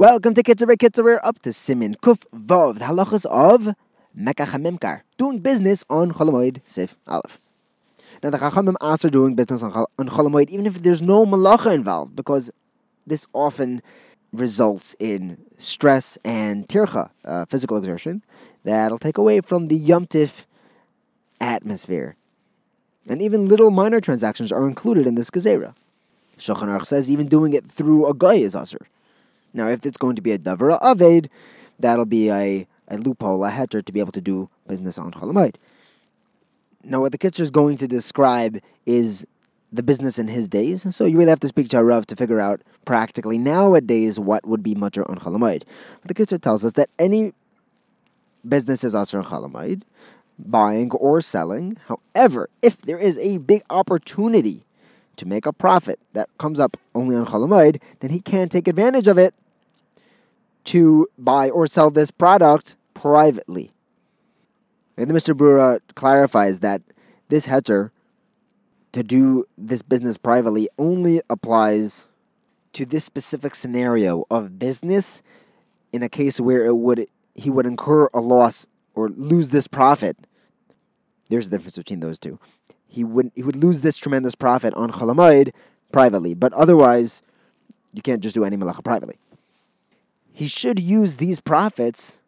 Welcome to Kitzer Kitzer. Up to Simin Kuf Vov, the halachas of Mekach doing business on Cholamoid Sif Aleph. Now the Chachamim are doing business on, on Cholamoid even if there's no malacha involved, because this often results in stress and tircha, uh, physical exertion, that'll take away from the yomtiv atmosphere. And even little minor transactions are included in this gezerah. Shulchan Aruch says even doing it through a goy is assur. Now, if it's going to be a davra aved, that'll be a, a loophole, a heter to be able to do business on Cholamoid. Now, what the Kitzer is going to describe is the business in his days, so you really have to speak to a Rav to figure out practically nowadays what would be mutter on Cholamoid. But the Kitzer tells us that any business is also on Cholamoid, buying or selling. However, if there is a big opportunity to make a profit that comes up only on Cholamoid, then he can't take advantage of it to buy or sell this product privately. And the Mishna Brura uh, clarifies that this heter to do this business privately only applies to this specific scenario of business in a case where it would he would incur a loss or lose this profit. There's a difference between those two he would he would lose this tremendous profit on Cholamoid privately, but otherwise, you can't just do any malacha privately. He should use these profits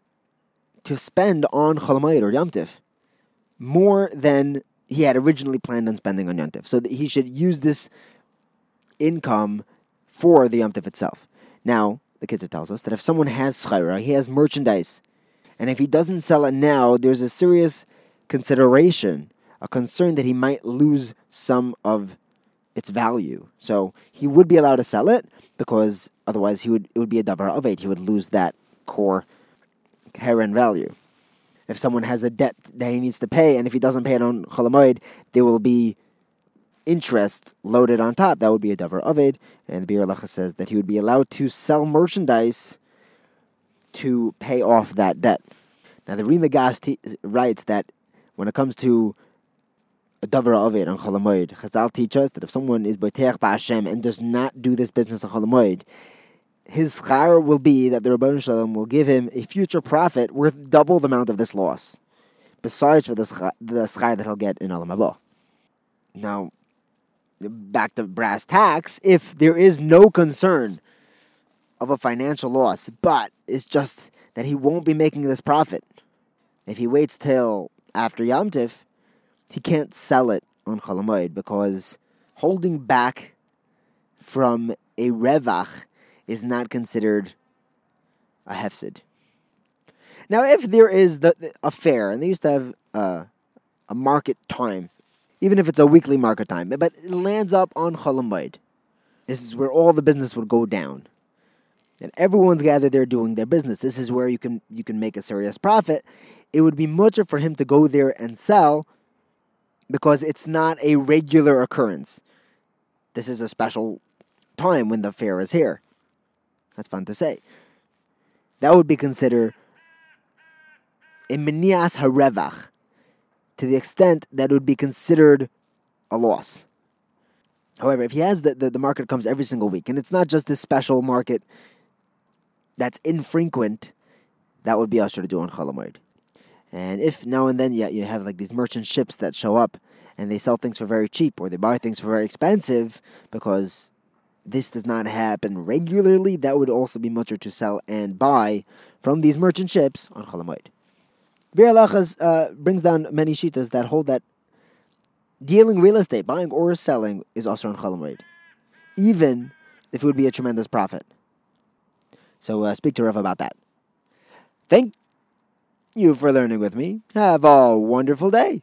to spend on Cholamoid or Yomtiv more than he had originally planned on spending on Yomtiv. So that he should use this income for the Yomtiv itself. Now, the Kitzer tells us that if someone has schayra, he has merchandise, and if he doesn't sell it now, there's a serious consideration a concern that he might lose some of its value. So he would be allowed to sell it because otherwise he would it would be a davar aved. He would lose that core heron value. If someone has a debt that he needs to pay, and if he doesn't pay it on cholamoid, there will be interest loaded on top. That would be a davar aved. And the Biur Halacha says that he would be allowed to sell merchandise to pay off that debt. Now the Ri Migash t- writes that when it comes to a davar avir on Cholamoid. Chazal teach us that if someone is boiteach ba'Hashem and does not do this business on Cholamoid, his schar will be that the Ribono Shel Olam will give him a future profit worth double the amount of this loss, besides for the schar, that he'll get in Olam. Now, back to brass tacks, if there is no concern of a financial loss, but it's just that he won't be making this profit, if he waits till after Yom Tif, he can't sell it on Cholamoid because holding back from a revach is not considered a hefsid. Now, if there is the, a fair, and they used to have uh, a market time, even if it's a weekly market time, but it lands up on Cholamoid. This is where all the business would go down. And everyone's gathered there doing their business. This is where you can you can make a serious profit. It would be much for him to go there and sell because it's not a regular occurrence. This is a special time when the fair is here. That's fun to say. That would be considered a minias harevach, to the extent that it would be considered a loss. However, if he has the, the, the market comes every single week, and it's not just this special market that's infrequent, that would be assur to do on Cholamoid. And if now and then you, you have like these merchant ships that show up and they sell things for very cheap or they buy things for very expensive because this does not happen regularly, that would also be mutter to sell and buy from these merchant ships on Cholamoid. Biur uh, brings down many shitas that hold that dealing real estate, buying or selling, is also on Cholamoid, even if it would be a tremendous profit. So uh, speak to Rav about that. Thank you for learning with me. Have a wonderful day.